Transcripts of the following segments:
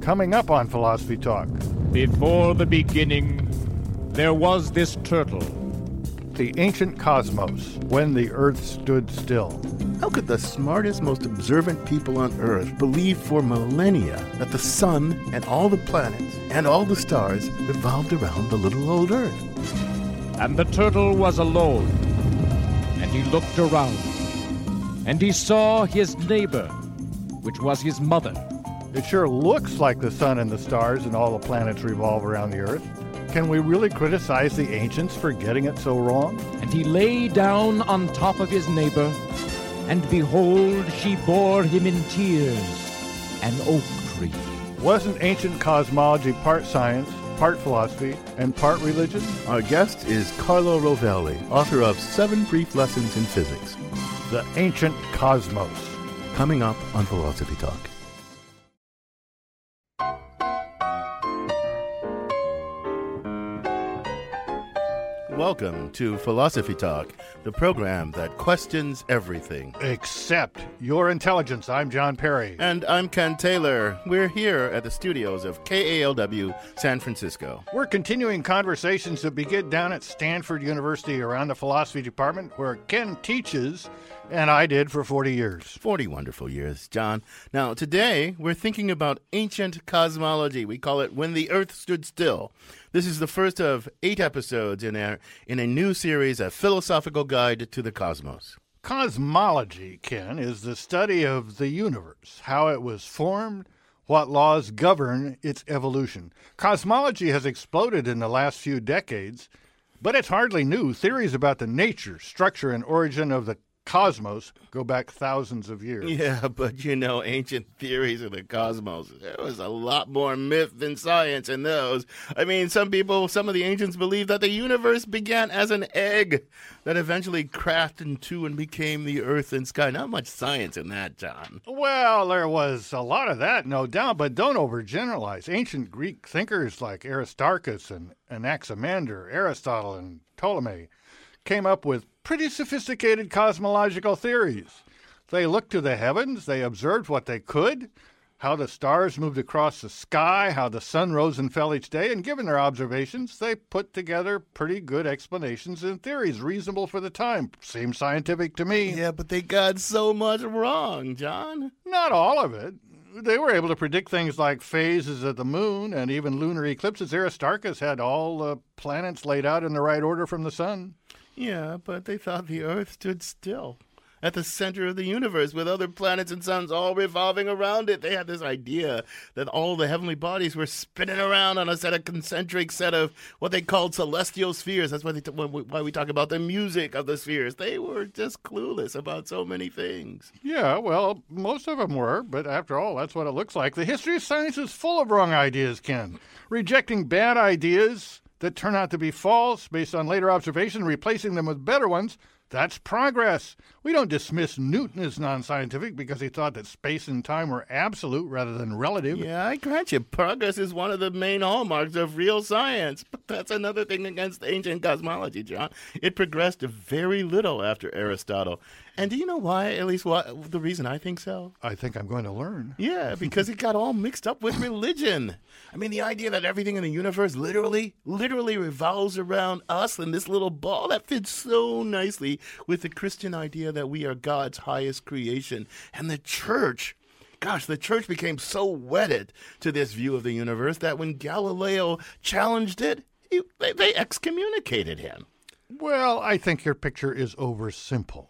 Coming up on Philosophy Talk. Before the beginning, there was this turtle. The ancient cosmos, when the earth stood still. How could the smartest, most observant people on Earth believe for millennia that the sun and all the planets and all the stars revolved around the little old Earth? And the turtle was alone. And he looked around. And he saw his neighbor, which was his mother. It sure looks like the sun and the stars and all the planets revolve around the earth. Can we really criticize the ancients for getting it so wrong? And he lay down on top of his neighbor, and behold, she bore him in tears an oak tree. Wasn't ancient cosmology part science, part philosophy, and part religion? Our guest is Carlo Rovelli, author of Seven Brief Lessons in Physics. The ancient cosmos. Coming up on Philosophy Talk. Welcome to Philosophy Talk, the program that questions everything. Except your intelligence. I'm John Perry. And I'm Ken Taylor. We're here at the studios of KALW San Francisco. We're continuing conversations that begin down at Stanford University around the philosophy department where Ken teaches and I did for 40 years. 40 wonderful years, John. Now, today we're thinking about ancient cosmology. We call it When the Earth Stood Still. This is the first of eight episodes in a, in a new series, A Philosophical Guide to the Cosmos. Cosmology, Ken, is the study of the universe, how it was formed, what laws govern its evolution. Cosmology has exploded in the last few decades, but it's hardly new. Theories about the nature, structure, and origin of the cosmos go back thousands of years. Yeah, but you know, ancient theories of the cosmos, there was a lot more myth than science in those. I mean, some people, some of the ancients believe that the universe began as an egg that eventually cracked in two and became the earth and sky. Not much science in that, John. Well, there was a lot of that, no doubt, but don't overgeneralize. Ancient Greek thinkers like Aristarchus and Anaximander, Aristotle, and Ptolemy came up with pretty sophisticated cosmological theories. They looked to the heavens, they observed what they could, how the stars moved across the sky, how the sun rose and fell each day, and given their observations, they put together pretty good explanations and theories reasonable for the time. Seems scientific to me. Yeah, but they got so much wrong, John. Not all of it. They were able to predict things like phases of the moon and even lunar eclipses. Aristarchus had all the planets laid out in the right order from the sun. Yeah, but they thought the Earth stood still at the center of the universe with other planets and suns all revolving around it. They had this idea that all the heavenly bodies were spinning around on a set of concentric set of what they called celestial spheres. That's why, they t- why we talk about the music of the spheres. They were just clueless about so many things. Yeah, well, most of them were, but after all, that's what it looks like. The history of science is full of wrong ideas, Ken. Rejecting bad ideas that turn out to be false based on later observation, replacing them with better ones, that's progress. We don't dismiss Newton as non scientific because he thought that space and time were absolute rather than relative. Yeah, I grant you, progress is one of the main hallmarks of real science. But that's another thing against ancient cosmology, John. It progressed very little after Aristotle. And do you know why? At least what the reason I think so? I think I'm going to learn. Yeah, because it got all mixed up with religion. I mean, the idea that everything in the universe literally, literally revolves around us and this little ball, that fits so nicely with the Christian idea that we are God's highest creation. And the church gosh, the church became so wedded to this view of the universe that when Galileo challenged it, he, they, they, excommunicated him. Well, I think your picture is oversimple.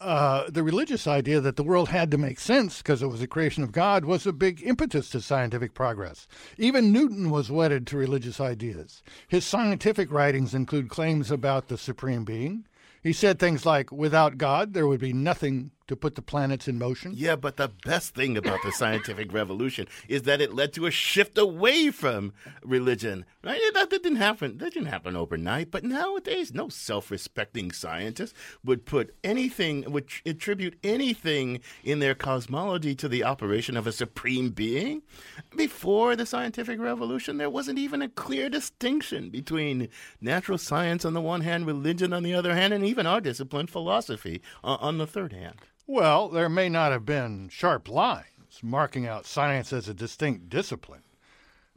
Uh, the religious idea that the world had to make sense because it was a creation of God was a big impetus to scientific progress. Even Newton was wedded to religious ideas. His scientific writings include claims about the supreme being. He said things like, without God, there would be nothing to put the planets in motion. Yeah, but the best thing about the scientific revolution is that it led to a shift away from religion. Right? That, that didn't happen. That didn't happen overnight. But nowadays, no self-respecting scientist would put anything, would attribute anything in their cosmology to the operation of a supreme being. Before the scientific revolution, there wasn't even a clear distinction between natural science on the one hand, religion on the other hand, and even our discipline, philosophy, uh, on the third hand. Well, there may not have been sharp lines, marking out science as a distinct discipline.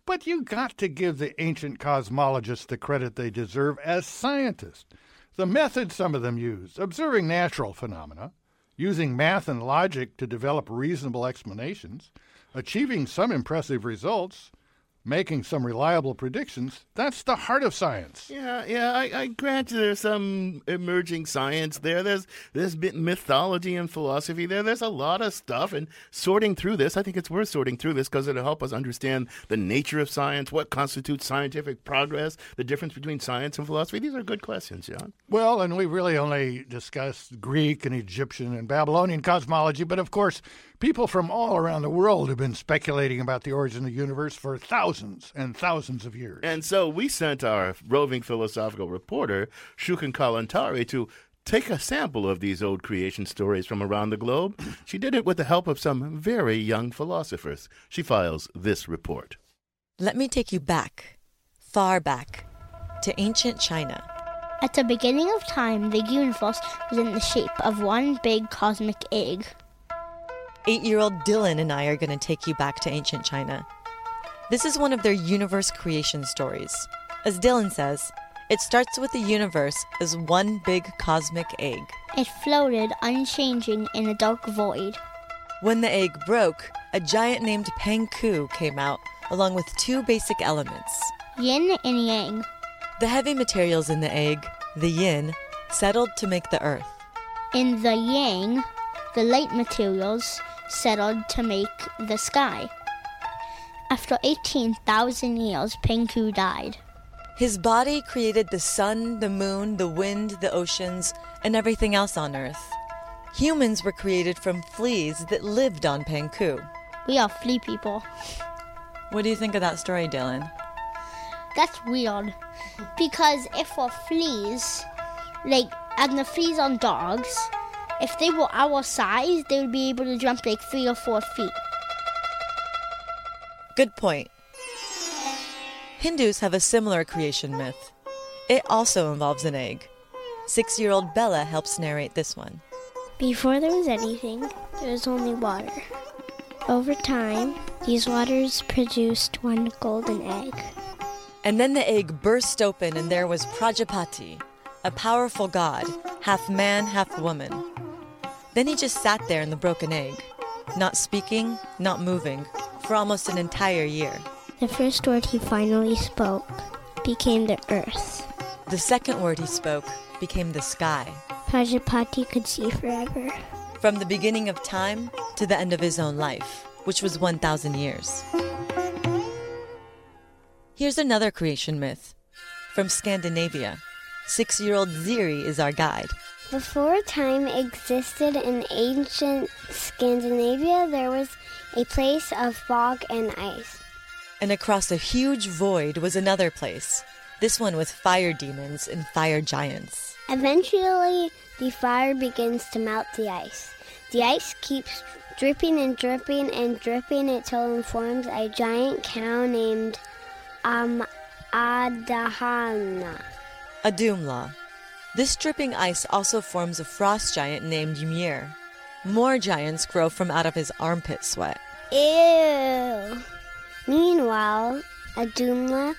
But you got to give the ancient cosmologists the credit they deserve as scientists. The method some of them used, observing natural phenomena, using math and logic to develop reasonable explanations, achieving some impressive results, making some reliable predictions, that's the heart of science. Yeah, yeah, I, I grant you there's some emerging science there. There's there's mythology and philosophy there. There's a lot of stuff, and sorting through this, I think it's worth sorting through this because it'll help us understand the nature of science, what constitutes scientific progress, the difference between science and philosophy. These are good questions, John. Well, and we really only discussed Greek and Egyptian and Babylonian cosmology, but of course, people from all around the world have been speculating about the origin of the universe for thousands and thousands of years. And so we sent our roving philosophical reporter, Shuka Kalantari, to take a sample of these old creation stories from around the globe. She did it with the help of some very young philosophers. She files this report. Let me take you back, far back, to ancient China. At the beginning of time, the universe was in the shape of one big cosmic egg. Eight year old Dylan and I are going to take you back to ancient China. This is one of their universe creation stories. As Dylan says, it starts with the universe as one big cosmic egg. It floated unchanging in a dark void. When the egg broke, a giant named Pangu came out, along with two basic elements. Yin and yang. The heavy materials in the egg, the yin, settled to make the earth. In the yang, the light materials settled to make the sky. After 18,000 years, Pangu died. His body created the sun, the moon, the wind, the oceans, and everything else on Earth. Humans were created from fleas that lived on Pangu. We are flea people. What do you think of that story, Dylan? That's weird. Because if we're fleas, like, and the fleas on dogs, if they were our size, they would be able to jump like three or four feet. Good point. Hindus have a similar creation myth. It also involves an egg. Six year old Bella helps narrate this one. Before there was anything, there was only water. Over time, these waters produced one golden egg. And then the egg burst open, and there was Prajapati, a powerful god, half man, half woman. Then he just sat there in the broken egg, not speaking, not moving, for almost an entire year. The first word he finally spoke became the earth. The second word he spoke became the sky. Prajapati could see forever. From the beginning of time to the end of his own life, which was 1,000 years. Here's another creation myth from Scandinavia. Six year old Ziri is our guide. Before time existed in ancient Scandinavia, there was a place of fog and ice. And across a huge void was another place, this one with fire demons and fire giants. Eventually, the fire begins to melt the ice. The ice keeps dripping and dripping and dripping until it forms a giant cow named um, Adahana. A Doomla. This dripping ice also forms a frost giant named Ymir. More giants grow from out of his armpit sweat. Ew. Meanwhile, Audhumla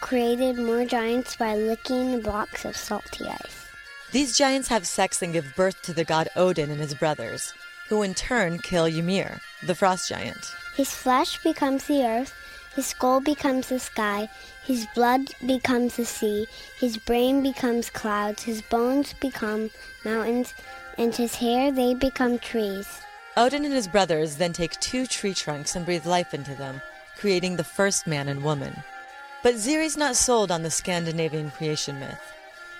created more giants by licking blocks of salty ice. These giants have sex and give birth to the god Odin and his brothers, who in turn kill Ymir, the frost giant. His flesh becomes the earth, his skull becomes the sky, his blood becomes the sea, his brain becomes clouds, his bones become mountains, and his hair they become trees. Odin and his brothers then take two tree trunks and breathe life into them, creating the first man and woman. But Ziri's not sold on the Scandinavian creation myth.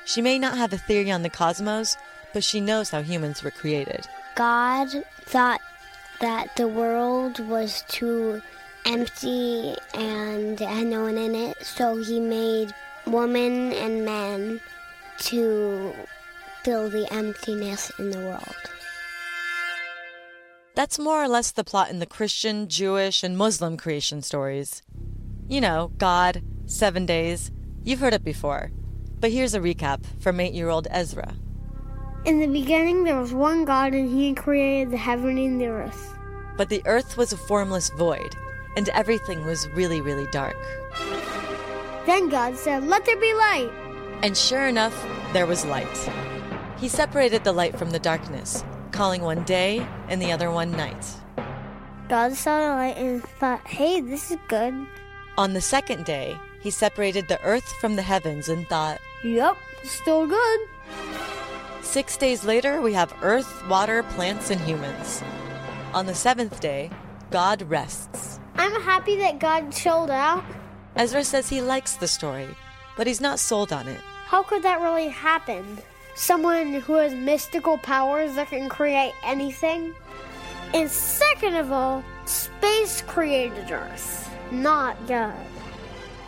She may not have a theory on the cosmos, but she knows how humans were created. God thought that the world was too empty and had no one in it, so he made woman and man to fill the emptiness in the world. That's more or less the plot in the Christian, Jewish, and Muslim creation stories. You know, God, seven days. You've heard it before. But here's a recap from eight year old Ezra. In the beginning, there was one God, and he created the heaven and the earth. But the earth was a formless void, and everything was really, really dark. Then God said, Let there be light. And sure enough, there was light. He separated the light from the darkness, calling one day and the other one night. God saw the light and thought, Hey, this is good. On the second day, he separated the earth from the heavens and thought, Yep, still good. Six days later, we have earth, water, plants, and humans. On the seventh day, God rests. I'm happy that God chilled out. Ezra says he likes the story, but he's not sold on it. How could that really happen? Someone who has mystical powers that can create anything? And second of all, space created Earth, not God.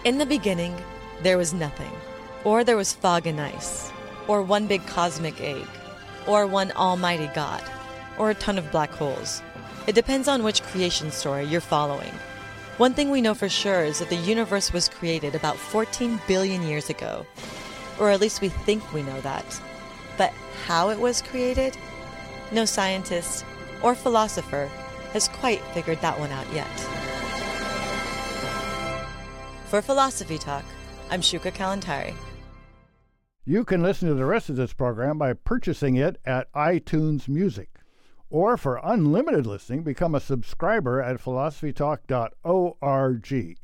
In the beginning, there was nothing. Or there was fog and ice. Or one big cosmic egg. Or one almighty God. Or a ton of black holes. It depends on which creation story you're following. One thing we know for sure is that the universe was created about 14 billion years ago. Or at least we think we know that. But how it was created? No scientist or philosopher has quite figured that one out yet. For Philosophy Talk, I'm Shuka Kalantari. You can listen to the rest of this program by purchasing it at iTunes Music. Or for unlimited listening, become a subscriber at philosophytalk.org.